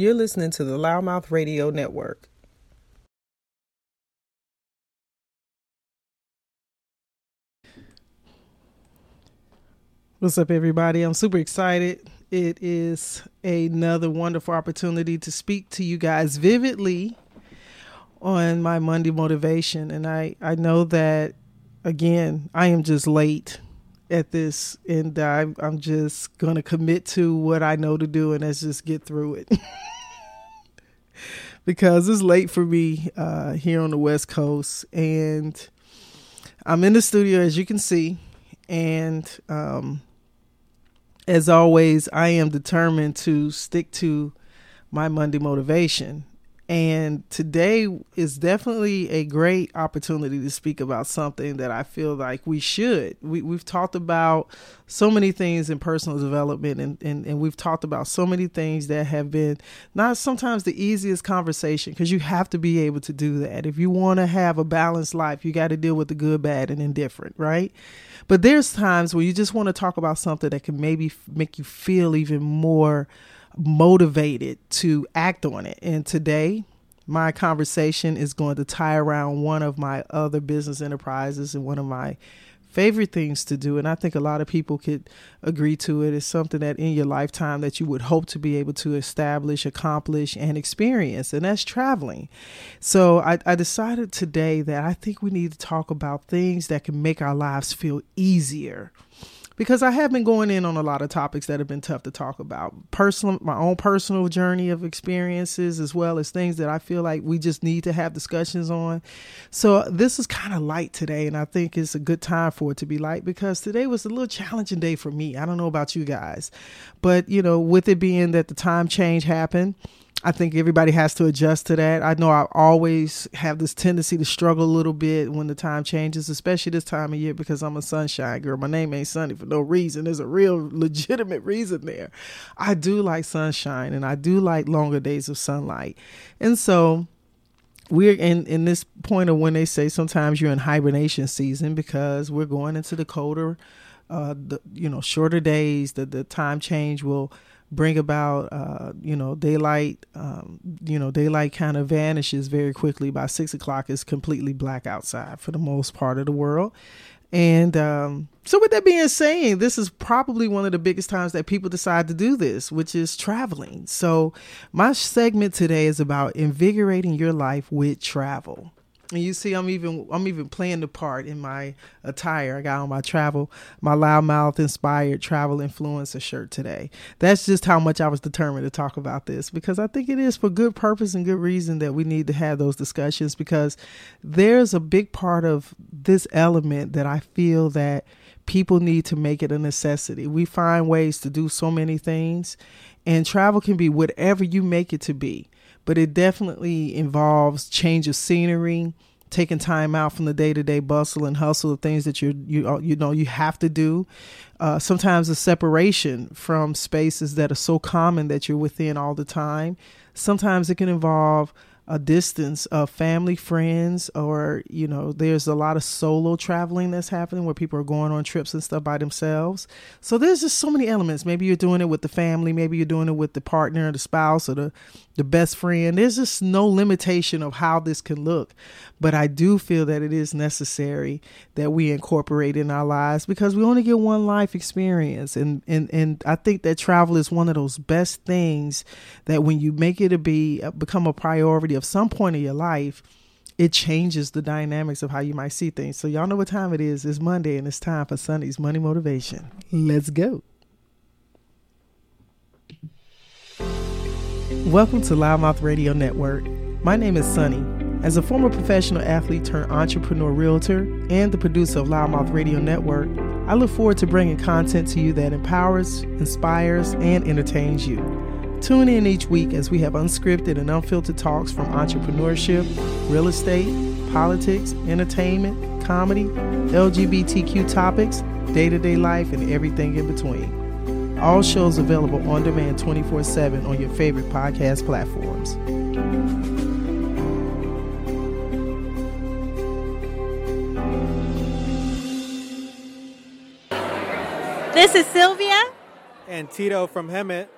You're listening to the Loudmouth Radio Network. What's up, everybody? I'm super excited. It is another wonderful opportunity to speak to you guys vividly on my Monday motivation. And I, I know that, again, I am just late at this, and I, I'm just going to commit to what I know to do, and let's just get through it. because it's late for me uh, here on the West Coast, and I'm in the studio, as you can see, and um, as always, I am determined to stick to my Monday motivation. And today is definitely a great opportunity to speak about something that I feel like we should. We, we've talked about so many things in personal development, and, and, and we've talked about so many things that have been not sometimes the easiest conversation because you have to be able to do that. If you want to have a balanced life, you got to deal with the good, bad, and indifferent, right? But there's times where you just want to talk about something that can maybe make you feel even more motivated to act on it. And today, my conversation is going to tie around one of my other business enterprises and one of my favorite things to do. And i think a lot of people could agree to it. Is something that in your lifetime that you would hope to be able to establish accomplish and experience and that's traveling. So I, I decided today that i think we need to talk about things that can make our lives feel easier because I have been going in on a lot of topics that have been tough to talk about. Personal, my own personal journey of experiences, as well as things that I feel like we just need to have discussions on. So uh, this is kind of light today, and I think it's a good time for it to be light because today was a little challenging day for me. I don't know about you guys, but you know, with it being that the time change happened I think everybody has to adjust to that. I know I always have this tendency to struggle a little bit when the time changes, especially this time of year because I'm a sunshine girl. My name ain't Sonny for no reason. There's a real legitimate reason there. I do like sunshine and I do like longer days of sunlight. And so we're in in this point of when they say sometimes you're in hibernation season because we're going into the colder uh the you know shorter days the the time change will bring about uh, you know daylight um, you know daylight kind of vanishes very quickly. By six o'clock it's completely black outside for the most part of the world. And um, so with that being said this is probably one of the biggest times that people decide to do this which is traveling. So my segment today is about invigorating your life with travel and you see, I'm even I'm even playing the part in my attire. I got on my travel, my loudmouth inspired travel influencer shirt today. That's just how much I was determined to talk about this because I think it is for good purpose and good reason that we need to have those discussions because there's a big part of this element that I feel that people need to make it a necessity. We find ways to do so many things, and travel can be whatever you make it to be but it definitely involves change of scenery, taking time out from the day to day bustle and hustle of things that you you you know you have to do. Uh, sometimes a separation from spaces that are so common that you're within all the time. Sometimes it can involve a distance of family, friends, or you know, there's a lot of solo traveling that's happening where people are going on trips and stuff by themselves. So there's just so many elements. Maybe you're doing it with the family, maybe you're doing it with the partner, or the spouse, or the the best friend. There's just no limitation of how this can look. But I do feel that it is necessary that we incorporate in our lives because we only get one life experience. And and, and I think that travel is one of those best things that when you make it to be uh, become a priority of some point in your life, it changes the dynamics of how you might see things. So y'all know what time it is. It's Monday and it's time for Sonny's Monday Motivation. Let's go. Welcome to Loudmouth Radio Network. My name is Sonny. As a former professional athlete turned entrepreneur realtor and the producer of Loudmouth Radio Network, I look forward to bringing content to you that empowers, inspires, and entertains you. Tune in each week as we have unscripted and unfiltered talks from entrepreneurship, real estate, politics, entertainment, comedy, LGBTQ topics, day to day life, and everything in between. All shows available on demand 24 7 on your favorite podcast platforms. This is Sylvia and Tito from Hemet.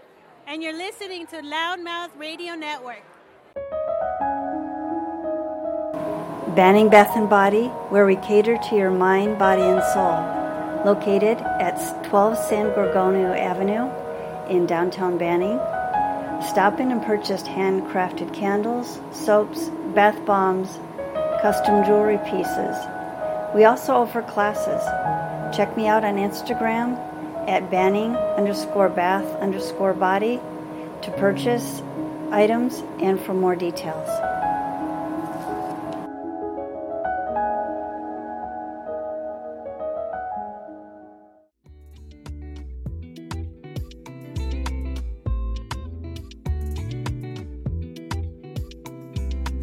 And you're listening to Loudmouth Radio Network. Banning Bath and Body, where we cater to your mind, body, and soul. Located at 12 San Gorgonio Avenue in downtown Banning. Stop in and purchase handcrafted candles, soaps, bath bombs, custom jewelry pieces. We also offer classes. Check me out on Instagram at banning underscore bath underscore body to purchase items and for more details.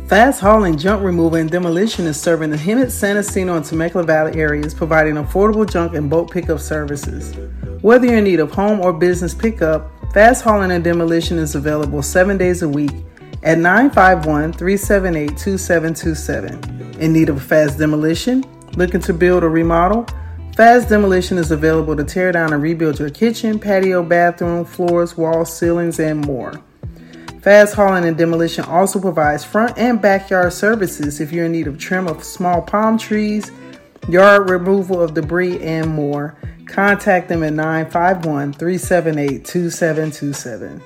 Fast hauling, junk removal, and demolition is serving the Hemet, San Jacinto, and Temecula Valley areas, providing affordable junk and boat pickup services. Whether you're in need of home or business pickup, fast hauling and demolition is available seven days a week at 951 378 2727. In need of fast demolition? Looking to build or remodel? Fast demolition is available to tear down and rebuild your kitchen, patio, bathroom, floors, walls, ceilings, and more. Fast hauling and demolition also provides front and backyard services if you're in need of trim of small palm trees, yard removal of debris, and more. Contact them at 951 378 2727.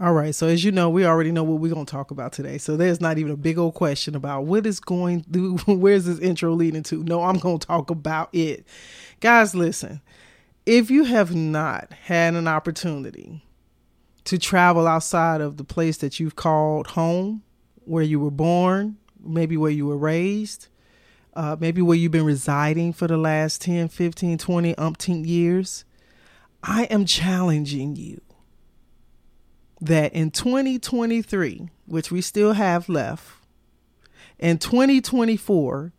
All right, so as you know, we already know what we're to talk about today. So there's not even a big old question about what is going through. where's this intro leading to? No, I'm to talk about it. Guys, listen, if you have not had an opportunity to travel outside of the place that you've called home, where you were born, maybe where you were raised, uh, maybe where you've been residing for the last 10, 15, 20 umpteen years, I am challenging you that in 2023, which we still have left, in 2024,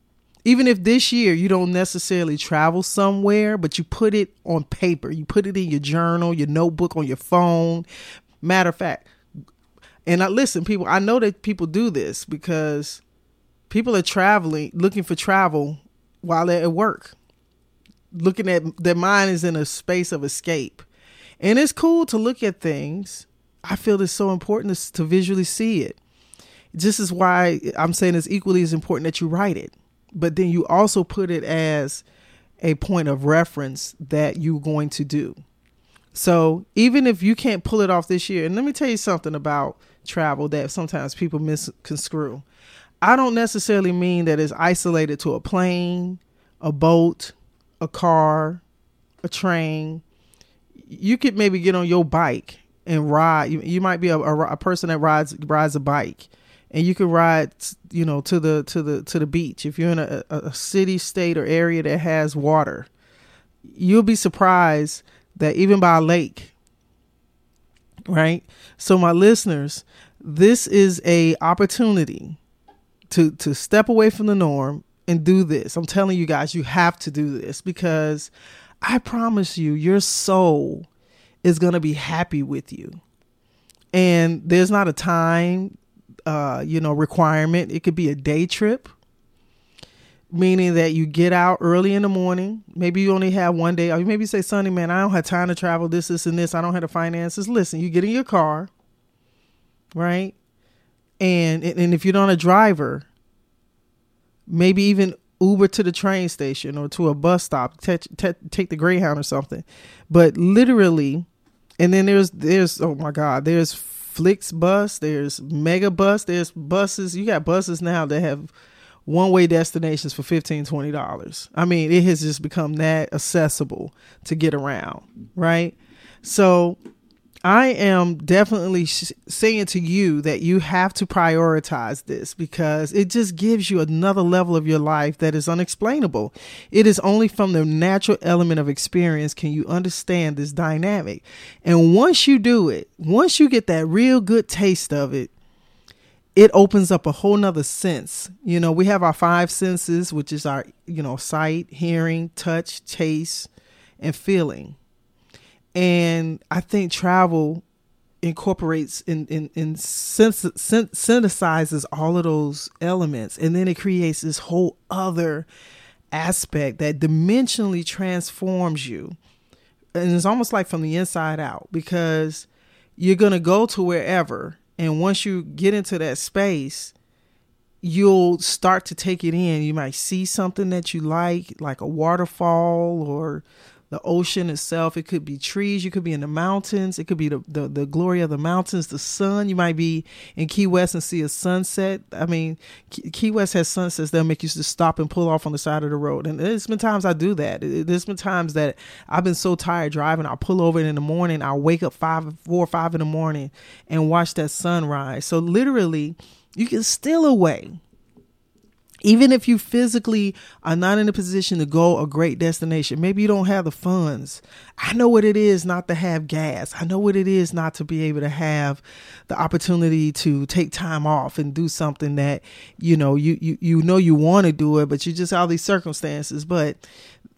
even if this year you don't necessarily travel somewhere, but you put it on paper, you put it in your journal, your notebook, on your phone. Matter of fact, and I listen, people, I know that people do this because people are traveling, looking for travel while they're at work, looking at their mind is in a space of escape. And it's cool to look at things I feel it's so important to, to visually see it. This is why I'm saying it's equally as important that you write it, but then you also put it as a point of reference that you're going to do. So even if you can't pull it off this year, and let me tell you something about travel that sometimes people misconstrue. I don't necessarily mean that it's isolated to a plane, a boat, a car, a train. You could maybe get on your bike and ride. You, you might be a, a, a, person that rides rides a bike, and you can ride, you know, to the to the to the beach. If you're in a, a city, state, or area that has water, you'll be surprised that even by a lake, right? So, my listeners, this is a opportunity to to step away from the norm and do this. I'm telling you guys, you have to do this because I promise you, your soul is going to be happy with you. And there's not a time, uh, you know, requirement. It could be a day trip, meaning that you get out early in the morning. Maybe you only have one day, or maybe you say, Sonny, man, I don't have time to travel this, this, and this. I don't have the finances. Listen, you get in your car, right? And and if you're not a driver, maybe even Uber to the train station or to a bus stop, take the Greyhound or something. But literally, and then there's there's oh my god, there's Flicks FlixBus, there's Megabus, there's buses. You got buses now that have one way destinations for $15, 20 dollars. I mean, it has just become that accessible to get around, right? So I am definitely sh- saying to you that you have to prioritize this because it just gives you another level of your life that is unexplainable. It is only from the natural element of experience can you understand this dynamic. And once you do it, once you get that real good taste of it, it opens up a whole nother sense. You know, we have our five senses, which is our, you know, sight, hearing, touch, taste, and feeling and I think travel incorporates and in, in synthesizes all of those elements. And then it creates this whole other aspect that dimensionally transforms you. And it's almost like from the inside out because you're to go to wherever. And once you get into that space you'll start to take it in. You might see something that you like like a waterfall or the ocean itself. It could be trees. You could be in the mountains. It could be the, the, the, glory of the mountains, the sun. You might be in Key West and see a sunset. I mean, Key West has sunsets that make you just stop and pull off on the side of the road. And there's been times I do that. There's been times that I've been so tired driving, I'll pull over in the morning. I'll wake up five, four or five in the morning and watch that sunrise. So literally, you can steal away even if you physically are not in a position to go a great destination, maybe you don't have the funds. I know what it is not to have gas. I know what it is not to be able to have the opportunity to take time off and do something that, you know, you, you, you know you want to do it, but you just all these circumstances. But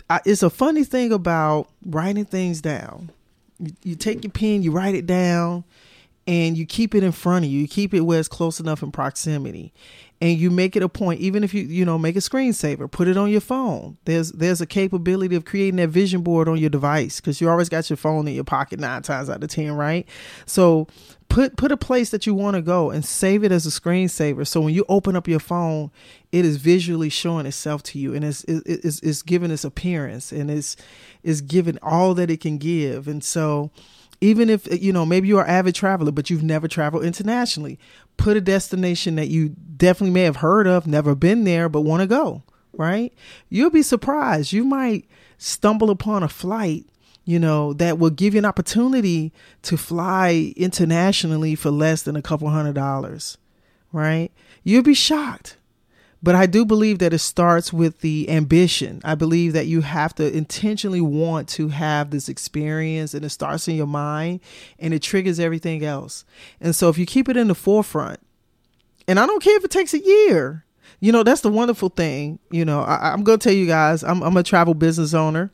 I, it's a funny thing about writing things down. You, you take your pen, you write it down, and you keep it in front of you. You keep it where it's close enough in proximity and you make it a point even if you you know make a screensaver put it on your phone. There's there's a capability of creating that vision board on your device because you always got your phone in your pocket nine times out of ten right? So put put a place that you want to go and save it as a screensaver so when you open up your phone it is visually showing itself to you and it's it's, it's giving its appearance and it's it's giving all that it can give. And so even if you know maybe you're an avid traveler but you've never traveled internationally put a destination that you definitely may have heard of never been there but want to go right? You'll be surprised. You might stumble upon a flight you know that will give you an opportunity to fly internationally for less than a couple hundred dollars right? You'll be shocked but I do believe that it starts with the ambition. I believe that you have to intentionally want to have this experience and it starts in your mind and it triggers everything else. And so if you keep it in the forefront, and I don't care if it takes a year, you know, that's the wonderful thing. You know, I, am going to tell you guys, I'm, I'm a travel business owner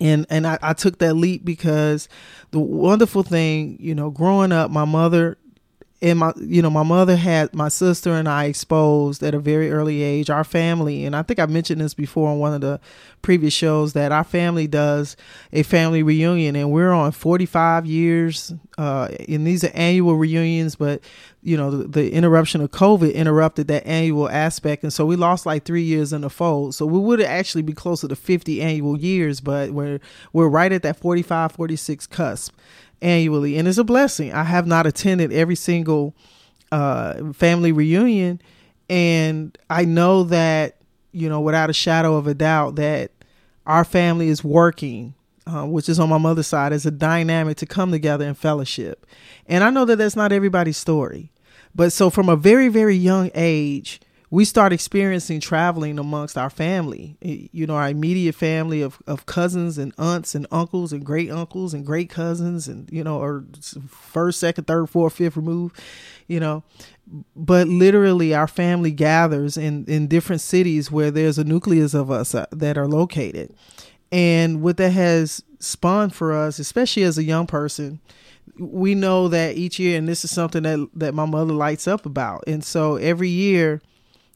and and I, I, took that leap because the wonderful thing you know growing up my mother and my you know my mother had my sister and I exposed at a very early age our family. And I think I mentioned this before on one of the previous shows that our family does a family reunion. And we're on 45 years uh, and these are annual reunions but you know the, the, interruption of covid interrupted that annual aspect. And so we lost like three years in the fold. So we would actually be closer to 50 annual years but we're we're right at that 45 46 cusp annually, and it's a blessing. I have not attended every single uh, family reunion, and I know that you know without a shadow of a doubt that our family is working, uh, which is on my mother's side, as a dynamic to come together in fellowship. And I know that that's not everybody's story, but so from a very very young age we start experiencing traveling amongst our family, you know, our immediate family of, of cousins and aunts and uncles and great uncles and great cousins and, you know, or first, second, third, fourth, fifth remove, you know. But literally, our family gathers in, in different cities where there's a nucleus of us uh, that are located. And what that has spawned for us, especially as a young person, we know that each year, and this is something that, that my mother lights up about. And so every year,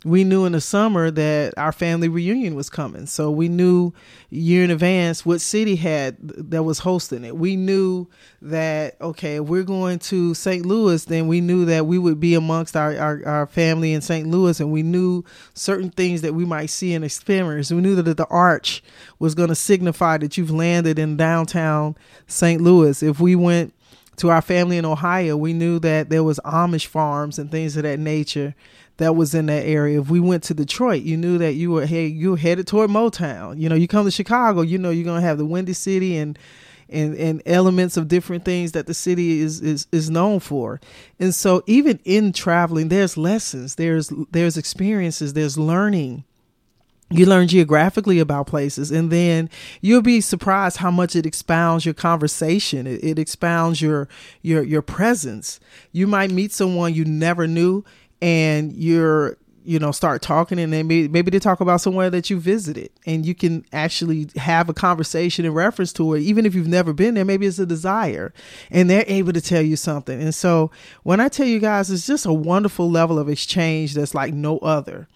we knew in the summer that our family reunion was coming. So we knew year in advance what city had that was hosting it. We knew that okay, if we're going to St. Louis, then we knew that we would be amongst our, our, our family in St. Louis and we knew certain things that we might see and experience. We knew that the arch was going to signify that you've landed in downtown St. Louis. If we went to our family in Ohio, we knew that there was Amish farms and things of that nature that was in that area. If we went to Detroit, you knew that you were hey you were headed toward Motown. You know, you come to Chicago, you know you're gonna have the Windy City and and and elements of different things that the city is is is known for. And so even in traveling, there's lessons, there's there's experiences, there's learning. You learn geographically about places, and then you'll be surprised how much it expounds your conversation. It, it expounds your your your presence. You might meet someone you never knew, and you're you know start talking and then maybe, maybe they talk about somewhere that you visited and you can actually have a conversation in reference to it even if you've never been there maybe it's a desire and they're able to tell you something and so when i tell you guys it's just a wonderful level of exchange that's like no other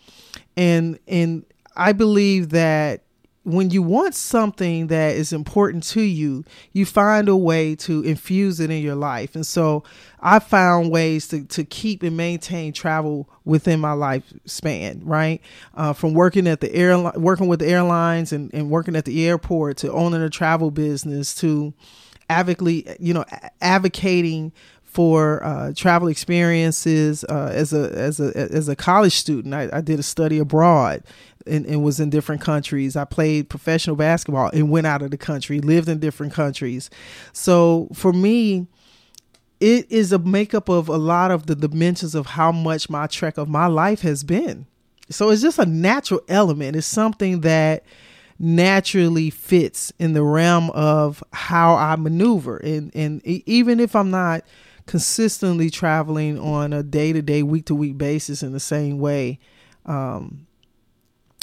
and and i believe that when you want something that is important to you, you find a way to infuse it in your life. And so I found ways to, to keep and maintain travel within my lifespan, right? Uh, from working at the airline, working with the airlines and, and working at the airport to owning a travel business to advocating, you know, advocating for uh, travel experiences uh, as a as a as a college student. I, I did a study abroad and, and, was in different countries. I played professional basketball and went out of the country, lived in different countries. So for me, it is a makeup of a lot of the dimensions of how much my trek of my life has been. So it's just a natural element. It's something that naturally fits in the realm of how I maneuver. And and even if I'm not consistently traveling on a day to day, week to week basis in the same way um,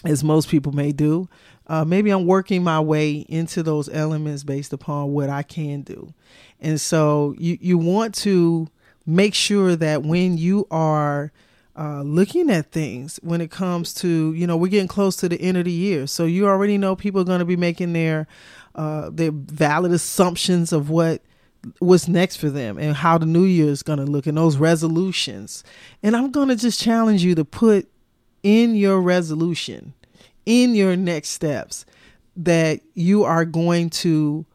as most people may do. Uh, maybe I'm working my way into those elements based upon what I can do. And so you, you want to make sure that when you are uh, looking at things when it comes to, you know, we're getting close to the end of the year. So you already know people are going to be making their, uh, their valid assumptions of what what's next for them and how the new year is going to look and those resolutions. And I'm going to just challenge you to put in your resolution, in your next steps, that you are going to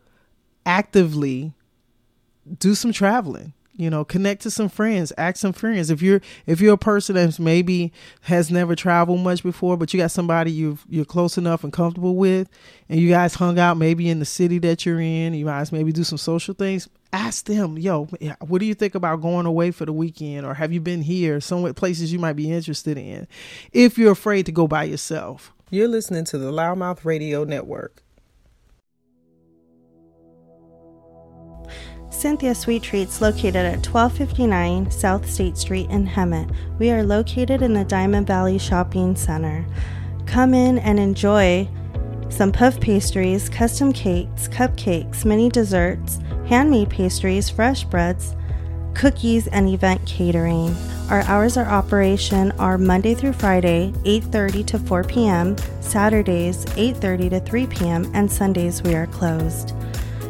actively do some traveling you know connect to some friends ask some friends. If you're if you're a person that maybe has never traveled much before but you got somebody you you're close enough and comfortable with and you guys hung out maybe in the city that you're in you guys maybe do some social things ask them yo what do you think about going away for the weekend? Or have you been here? Some places you might be interested in. If you're afraid to go by yourself. You're listening to the loudmouth radio network Cynthia Sweet Treats located at 1259 South State Street in Hemet. We are located in the Diamond Valley Shopping Center. Come in and enjoy some puff pastries, custom cakes, cupcakes, mini desserts, handmade pastries, fresh breads, cookies, and event catering. Our hours of operation are Monday through Friday, 8:30 to 4 p.m., Saturdays 8:30 to 3 p.m., and Sundays we are closed.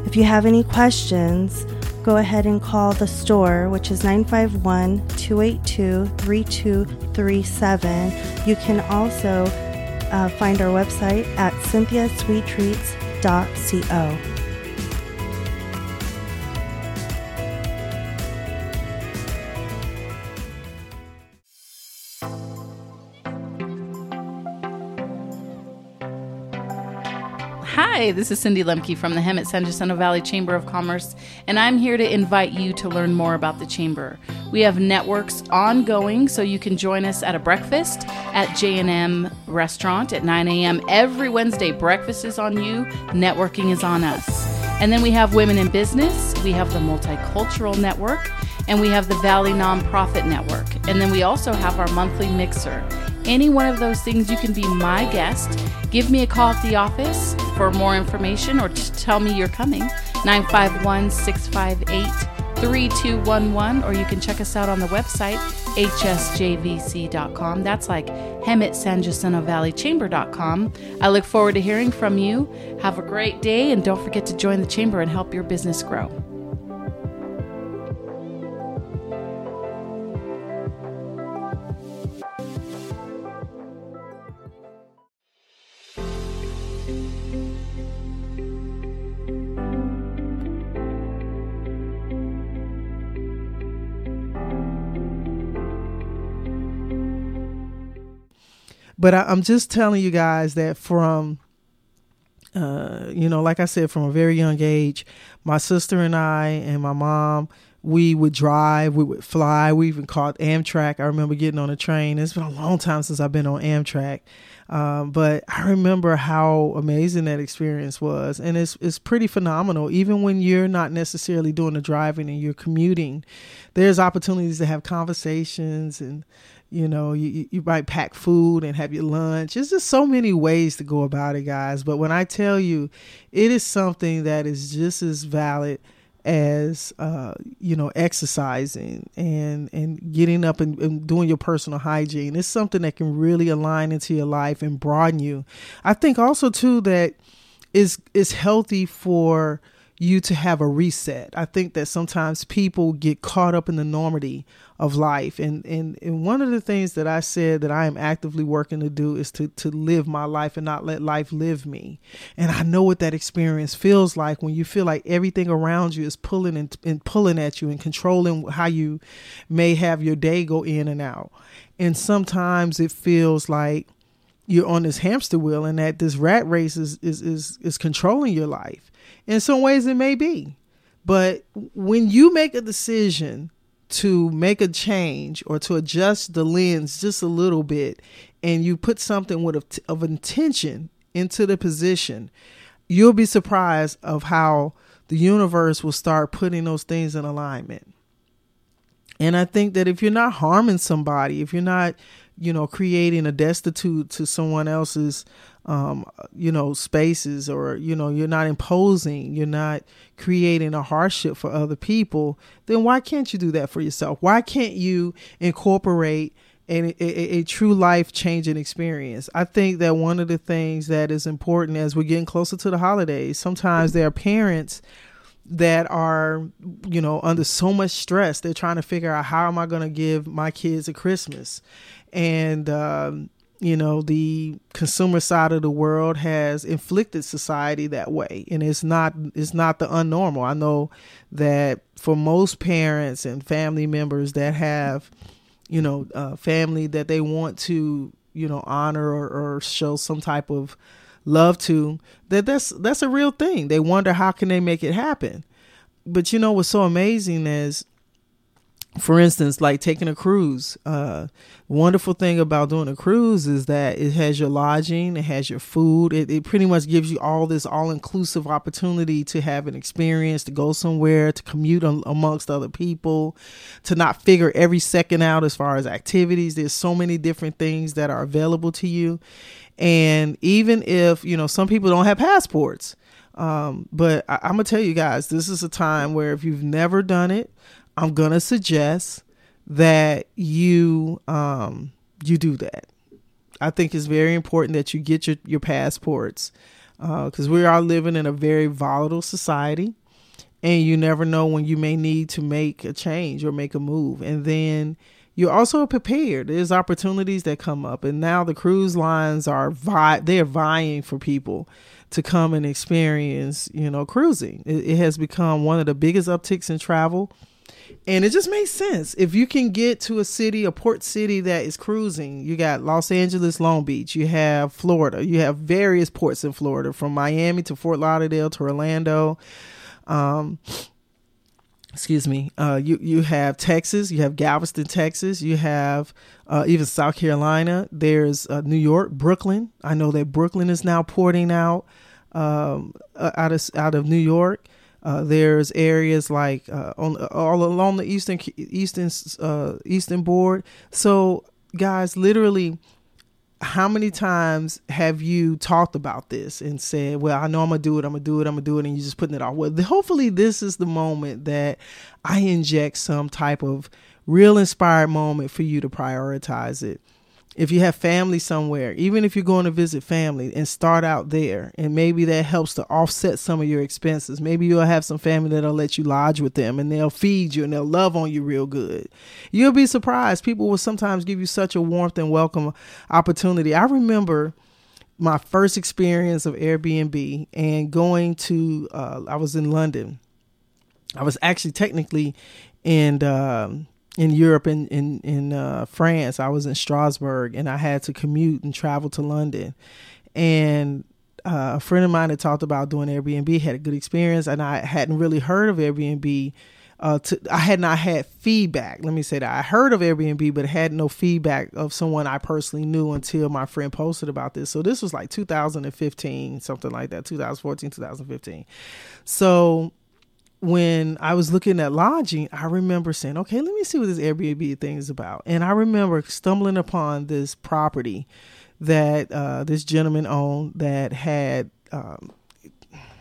If you have any questions, go ahead and call the store, which is 951 282 3237. You can also uh, find our website at cynthiasweettreats.co. Hi, this is Cindy Lemke from the Hemet San Jacinto Valley Chamber of Commerce, and I'm here to invite you to learn more about the Chamber. We have networks ongoing, so you can join us at a breakfast at J&M Restaurant at 9 a.m. every Wednesday. Breakfast is on you, networking is on us. And then we have Women in Business, we have the Multicultural Network, and we have the Valley Nonprofit Network. And then we also have our monthly mixer any one of those things, you can be my guest. Give me a call at the office for more information or to tell me you're coming. 951 658 3211, or you can check us out on the website, hsjvc.com. That's like Hemet San Jacinto Valley Chamber.com. I look forward to hearing from you. Have a great day, and don't forget to join the chamber and help your business grow. But I, am just telling you guys that from, uh, you know, like I said, from a very young age, my sister and I and my mom, we would drive, we would fly. We even caught Amtrak. I remember getting on a train. It's been a long time since I've been on Amtrak, um, but I remember how amazing that experience was, and it's it's pretty phenomenal. Even when you're not necessarily doing the driving and you're commuting, there's opportunities to have conversations and you know you, you might pack food and have your lunch. There's just so many ways to go about it guys. But when i tell you it is something that is just as valid as uh, you know exercising and and getting up and, and, doing your personal hygiene. It's something that can really align into your life and broaden you. I think also too that is is healthy for you to have a reset. I think that sometimes people get caught up in the normity of life. And, and, and one of the things that I said that I am actively working to do is to, to live my life and not let life live me. And I know what that experience feels like when you feel like everything around you is pulling and, and pulling at you and controlling how you may have your day go in and out. And sometimes it feels like you're on this hamster wheel and that this rat race is, is, is, is controlling your life in some ways, it may be. But when you make a decision to make a change or to adjust the lens just a little bit, and you put something with of, of intention into the position, you'll be surprised of how the universe will start putting those things in alignment. And I think that if you're not harming somebody, if you're not, you know, creating a destitute to someone else's um, you know, spaces or, you know, you're not imposing, you're not creating a hardship for other people, then why can't you do that for yourself? Why can't you incorporate a, a, a true life changing experience? I think that one of the things that is important as we're getting closer to the holidays, sometimes there are parents that are you know under so much stress they're trying to figure out how am i going to give my kids a christmas and um, you know the consumer side of the world has inflicted society that way. And it's not it's not the unnormal. I know that for most parents and family members that have you know family that they want to you know honor or, or show some type of love to that that's that's a real thing. They wonder how can they make it happen? But you know what's so amazing is for instance, like taking a cruise. Uh, wonderful thing about doing a cruise is that it has your lodging, it has your food. It, it pretty much gives you all this all inclusive opportunity to have an experience, to go somewhere, to commute amongst other people, to not figure every second out as far as activities. There's so many different things that are available to you. And even if, you know, some people don't have passports, um, but I, I'm going to tell you guys, this is a time where if you've never done it, I'm gonna suggest that you um you do that. I think it's very important that you get your your passports because uh, we are living in a very volatile society, and you never know when you may need to make a change or make a move, and then you're also prepared. There's opportunities that come up, and now the cruise lines are vi- they're vying for people to come and experience, you know, cruising. It, it has become one of the biggest upticks in travel and it just makes sense. If you can get to a city, a port city that is cruising, you got Los Angeles, Long Beach, you have Florida, you have various ports in Florida from Miami to Fort Lauderdale to Orlando. Um, excuse me. Uh, you you have Texas, you have Galveston, Texas, you have uh, even South Carolina. There's uh, New York, Brooklyn. I know that Brooklyn is now porting out um, uh, out of out of New York. Uh, there's areas like uh, on all along the eastern eastern uh, eastern board. So, guys, literally, how many times have you talked about this and said, "Well, I know I'm gonna do it. I'm gonna do it. I'm gonna do it," and you're just putting it off? Well, hopefully, this is the moment that I inject some type of real inspired moment for you to prioritize it if you have family somewhere, even if you're going to visit family and start out there, and maybe that helps to offset some of your expenses. Maybe you'll have some family that'll let you lodge with them and they'll feed you and they'll love on you real good. You'll be surprised. People will sometimes give you such a warmth and welcome opportunity. I remember my first experience of Airbnb and going to, uh, I was in London. I was actually technically in. Um, in Europe in in, in uh, France. I was in Strasbourg and I had to commute and travel to London. And uh, a friend of mine had talked about doing Airbnb, had a good experience, and I hadn't really heard of Airbnb uh, to, I had not had feedback. Let me say that I heard of Airbnb, but had no feedback of someone I personally knew until my friend posted about this. So this was like 2015, something like that, 2014, 2015. So when I was looking at lodging, I remember saying, okay, let me see what this Airbnb thing is about. And I remember stumbling upon this property that uh, this gentleman owned that had, um,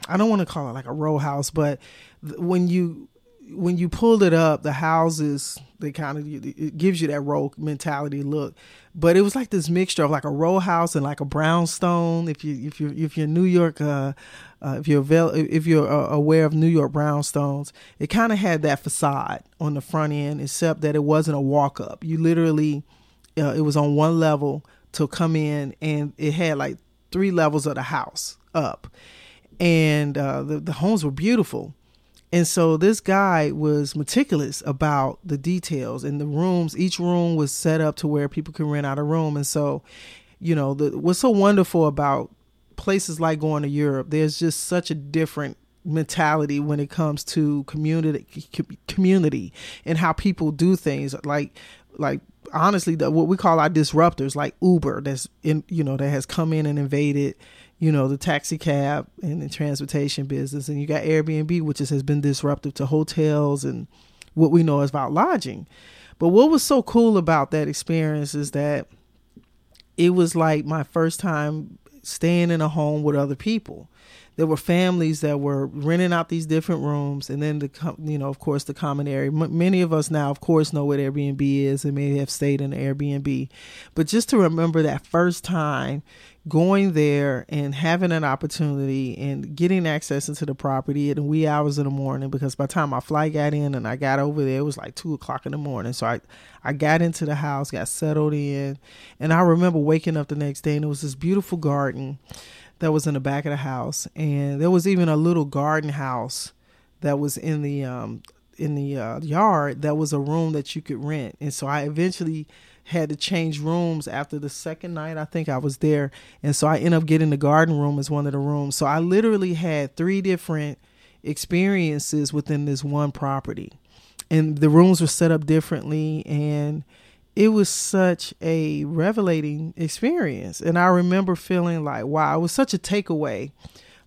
I don't want to call it like a row house, but when you when you pulled it up, the houses they kind of it gives you that row mentality look, but it was like this mixture of like a row house and like a brownstone. If you if you if you're New York, uh, uh, if you're if you're uh, aware of New York brownstones, it kind of had that facade on the front end, except that it wasn't a walk up. You literally, uh, it was on one level to come in, and it had like three levels of the house up, and uh, the the homes were beautiful and so this guy was meticulous about the details and the rooms. Each room was set up to where people can rent out a room. And so, you know, the, what's so wonderful about places like going to Europe, there's just such a different mentality when it comes to community community and how people do things like like honestly the, what we call our disruptors like uber that's in you know that has come in and invaded you know, the taxi cab and the transportation business. And you got Airbnb, which is, has been disruptive to hotels and what we know is about lodging. But what was so cool about that experience is that it was like my first time staying in a home with other people there were families that were renting out these different rooms and then the you know of course the common area. M- many of us now of course know what airbnb is and may have stayed in airbnb. But just to remember that first time going there and having an opportunity and getting access into the property at the wee hours in the morning because by the time my flight got in and I got over there, it was like two o'clock in the morning. So I, I got into the house, got settled in, and I remember waking up the next day and it was this beautiful garden that was in the back of the house, and there was even a little garden house that was in the um, in the uh, yard that was a room that you could rent. And so I eventually had to change rooms after the second night I think I was there, and so I ended up getting the garden room as one of the rooms. So I literally had three different experiences within this one property, and the rooms were set up differently and it was such a revelating experience. And I remember feeling like, wow, it was such a takeaway.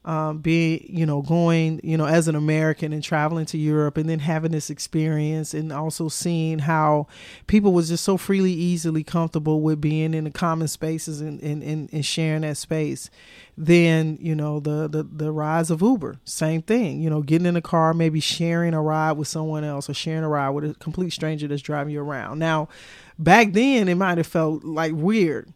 Um, being, you know, going, you know, as an American and traveling to Europe and then having this experience and also seeing how people was just so freely, easily comfortable with being in the common spaces and, and, and, and sharing that space. Then, you know, the, the, the rise of Uber, same thing, you know, getting in a car, maybe sharing a ride with someone else or sharing a ride with a complete stranger that's driving you around. Now, back then it might have felt like weird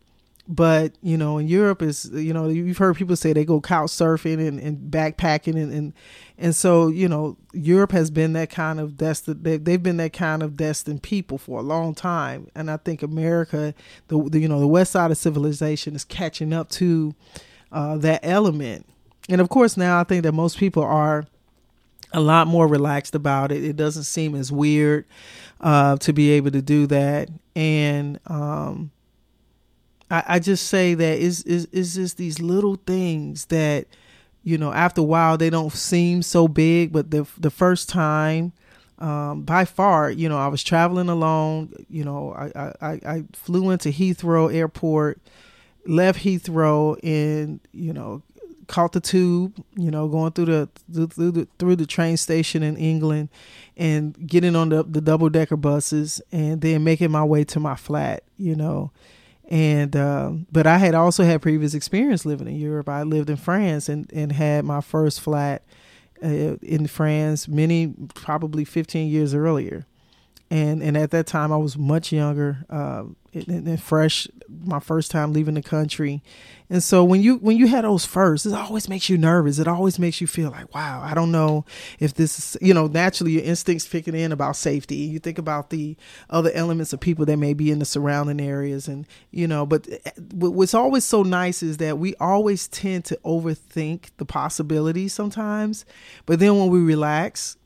but you know in europe is you know you've heard people say they go couch surfing and, and backpacking and, and and so you know europe has been that kind of destined they, they've been that kind of destined people for a long time. And i think america the, the you know the west side of civilization is catching up to uh, that element. And of course now i think that most people are a lot more relaxed about it. It doesn't seem as weird uh, to be able to do that. And um, I, I just say that is is is just these little things that you know after a while they don't seem so big, but the the first time. Um, by far, you know, I was traveling alone. You know, I, I, I flew into Heathrow Airport, left Heathrow, and you know, caught the tube, you know, going through the through the through the train station in England, and getting on the the double decker buses, and then making my way to my flat, you know. And uh, but I had also had previous experience living in Europe. I lived in France and and had my first flat uh, in France many probably 15 years earlier and and at that time I was much younger uh, and, and, fresh, my first time leaving the country, and so when you when you had those first, it always makes you nervous. It always makes you feel like, wow, I don't know if this is, you know, naturally your instincts picking in about safety. You think about the other elements of people that may be in the surrounding areas, and you know, but what's always so nice is that we always tend to overthink the possibilities sometimes, but then when we relax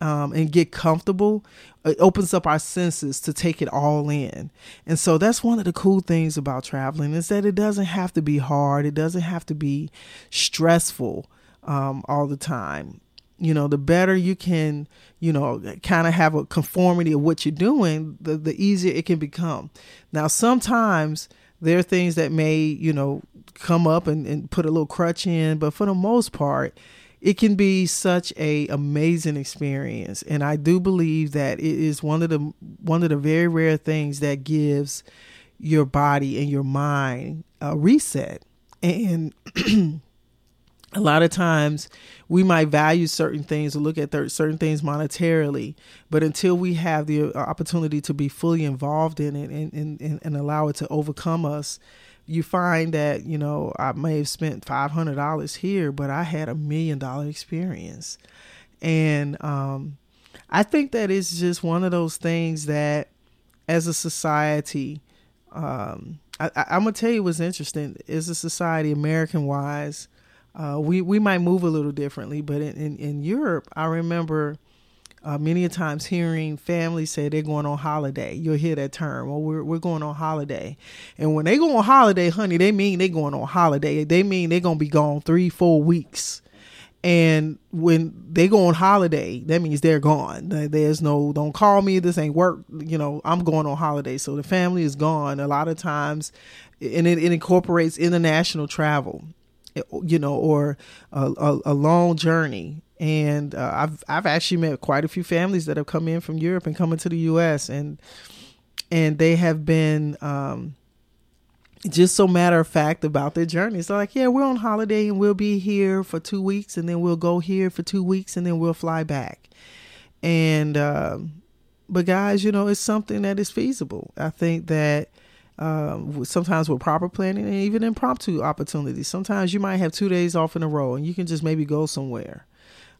um, and get comfortable, it opens up our senses to take it all in. And so that's one of the cool things about traveling is that it doesn't have to be hard. It doesn't have to be stressful um, all the time. you know, the better you can, you know, kind of have a conformity of what you're doing, the, the easier it can become. Now, sometimes there are things that may, you know, come up and, and put a little crutch in, but for the most part, it can be such a amazing experience. And I do believe that it is one of the one of the very rare things that gives your body and your mind a reset. And a lot of times we might value certain things or look at certain things monetarily, but until we have the uh, opportunity to be fully involved in it and, and, and allow it to overcome us, you find that, you know, I may have spent $500 here, but I had a million dollar experience. And um, I think that it's just one of those things that as a society, um, I, am gonna tell you what's interesting. As a society, American wise, uh, we we might move a little differently, but in in, in Europe, I remember uh, many a times hearing families say they're going on holiday. You'll hear that term, or we're we're going on holiday. And when they go on holiday, honey, they mean they're going on holiday. They mean they're gonna be gone three, four weeks. And when they go on holiday, that means they're gone. There's no, don't call me. This ain't work. You know, I'm going on holiday. So the family is gone. A lot of times, and it, it incorporates international travel you know, or a, a, a long journey. And uh, I've I've actually met quite a few families that have come in from Europe and coming to the U.S. and and they have been um, just so matter of fact about their journey. So like, yeah, we're on holiday and we'll be here for two weeks, and then we'll go here for two weeks, and then we'll fly back. And uh, but guys, you know, it's something that is feasible. I think that um, sometimes with proper planning and even impromptu opportunities. Sometimes you might have two days off in a row and you can just maybe go somewhere.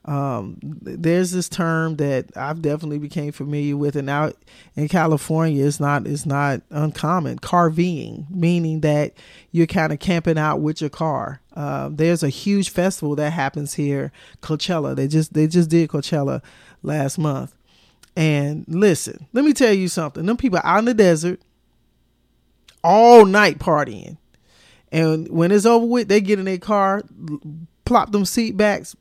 Um, there's this term that I've definitely became familiar with, and now in California, it's not it's not uncommon. Carving, meaning that you're kind of camping out with your car. Uh, there's a huge festival that happens here, Coachella. They just they just did Coachella last month, and listen, let me tell you something. Them people out in the desert, all night partying. And when it's over with, they get in their car, plop them seat backs,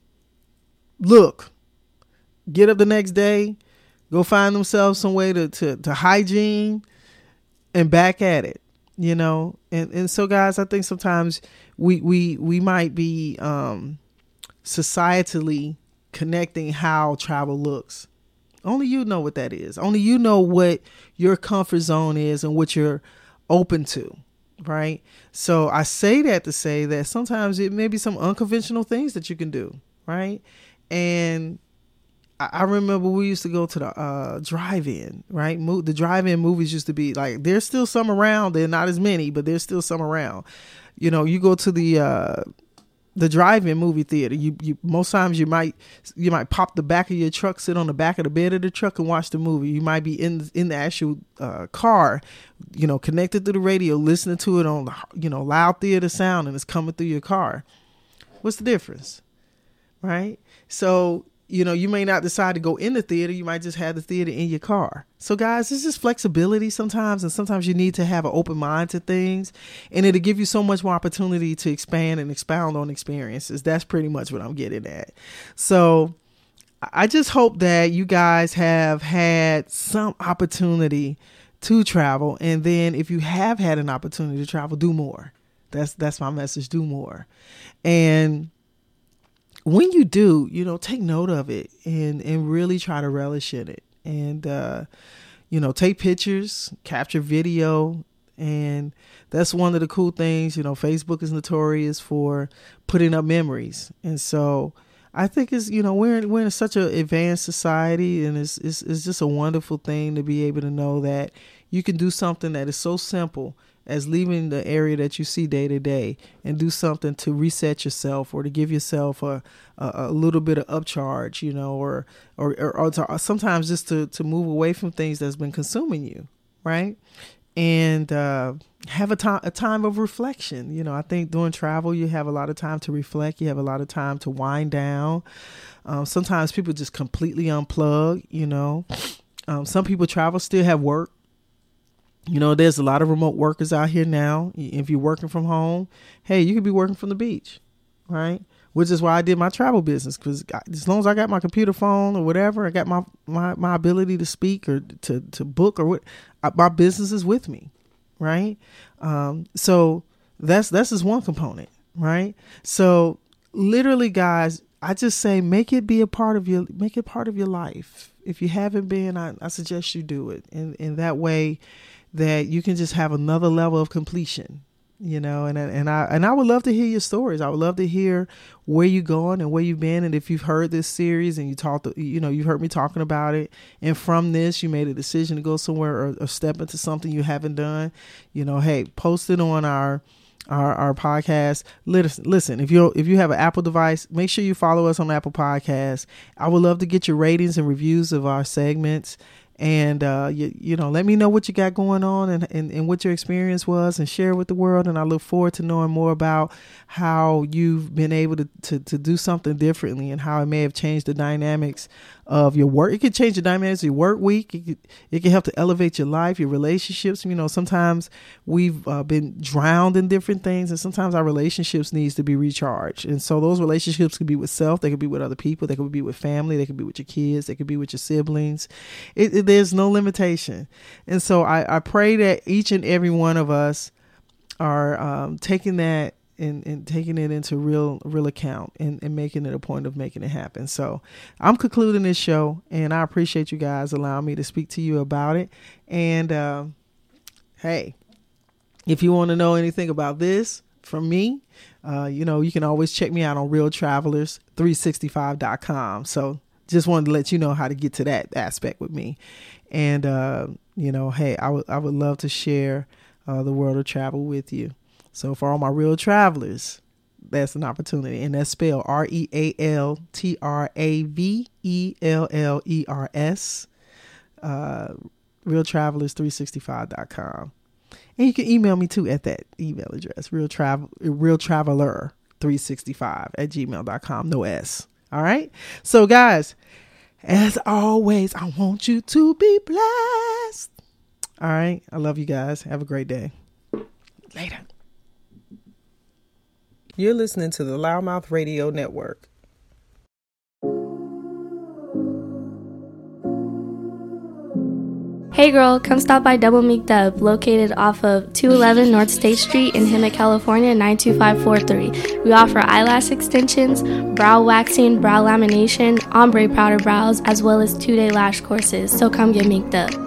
look, get up the next day, go find themselves some way to, to, to hygiene and back at it, you know? And, and so guys, I think sometimes we, we, we might be, um, societally connecting how travel looks. Only you know what that is. Only you know what your comfort zone is and what you're open to right so i say that to say that sometimes it may be some unconventional things that you can do right and I remember we used to go to the uh, drive-in, right? Mo- the drive-in movies used to be like there's still some around. They're not as many, but there's still some around. You know, you go to the uh, the drive-in movie theater. You, you most times you might you might pop the back of your truck, sit on the back of the bed of the truck, and watch the movie. You might be in in the actual uh, car, you know, connected to the radio, listening to it on the you know loud theater sound, and it's coming through your car. What's the difference, right? So you know, you may not decide to go in the theater. You might just have the theater in your car. So, guys, this is flexibility sometimes, and sometimes you need to have an open mind to things, and it'll give you so much more opportunity to expand and expound on experiences. That's pretty much what I'm getting at. So, I just hope that you guys have had some opportunity to travel, and then if you have had an opportunity to travel, do more. That's that's my message. Do more, and when you do, you know, take note of it and and really try to relish in it. And uh, you know, take pictures, capture video, and that's one of the cool things. You know, Facebook is notorious for putting up memories, and so I think it's you know we're in, we're in such an advanced society, and it's, it's it's just a wonderful thing to be able to know that you can do something that is so simple as leaving the area that you see day to day and do something to reset yourself or to give yourself a, a, a little bit of upcharge, you know, or or or, or, to, sometimes just to to move away from things that's been consuming you, right? And uh, have a time a time of reflection. You know, I think during travel you have a lot of time to reflect. You have a lot of time to wind down. Um, sometimes people just completely unplug. You know, um, some people travel still have work you know, there's a lot of remote workers out here now. If you're working from home, hey, you could be working from the beach, right? which is why I did my travel business because as long as I got my computer phone or whatever, I got my my, my ability to speak or to to book or what, my business is with me, right? Um, so that's that's just one component, right? So literally, guys, I just say make it be a part of your make it part of your life. If you haven't been, I, I suggest you do it, and in that way that you can just have another level of completion you know and and I and I would love to hear your stories. I would love to hear where you're going and where you've been and if you've heard this series and you talked you know you've heard me talking about it and from this you made a decision to go somewhere or, or step into something you haven't done, you know, hey, post it on our our, our podcast. Listen, listen, if you if you have an Apple device, make sure you follow us on Apple Podcasts. I would love to get your ratings and reviews of our segments and uh, you, you know let me know what you got going on and, and, and what your experience was and share with the world. And i look forward to knowing more about how you've been able to, to, to do something differently and how it may have changed the dynamics of your work. It could change the dynamics of your work week. It could, it can help to elevate your life your relationships. You know sometimes we've uh, been drowned in different things and sometimes our relationships needs to be recharged. And so those relationships could be with self. They could be with other people. They could be with family. They could be with your kids. They could be with your siblings. It, it there's no limitation. And so I, I pray that each and every one of us are um, taking that and, and, taking it into real real account and, and making it a point of making it happen. So I'm concluding this show and I appreciate you guys allowing me to speak to you about it. And uh, hey, if you want to know anything about this from me, uh, you know, you can always check me out on realtravelers365.com. So just wanted to let you know how to get to that aspect with me. And uh, you know, hey, I would I would love to share uh, the world of travel with you. So for all my real travelers, that's an opportunity, and that's spelled R E A L T R A V E L L E R S. Uh, realtravelers365.com. And you can email me too at that email address, real travel real traveler 365 at gmail.com. No S. All right. So, guys, as always, I want you to be blessed. All right. I love you guys. Have a great day. Later. You're listening to the Loudmouth Radio Network. Hey girl, come stop by Double Meek Dub, located off of 211 North State Street in Hemet, California 92543. We offer eyelash extensions, brow waxing, brow lamination, ombre powder brows, as well as two day lash courses. So come get meeked up.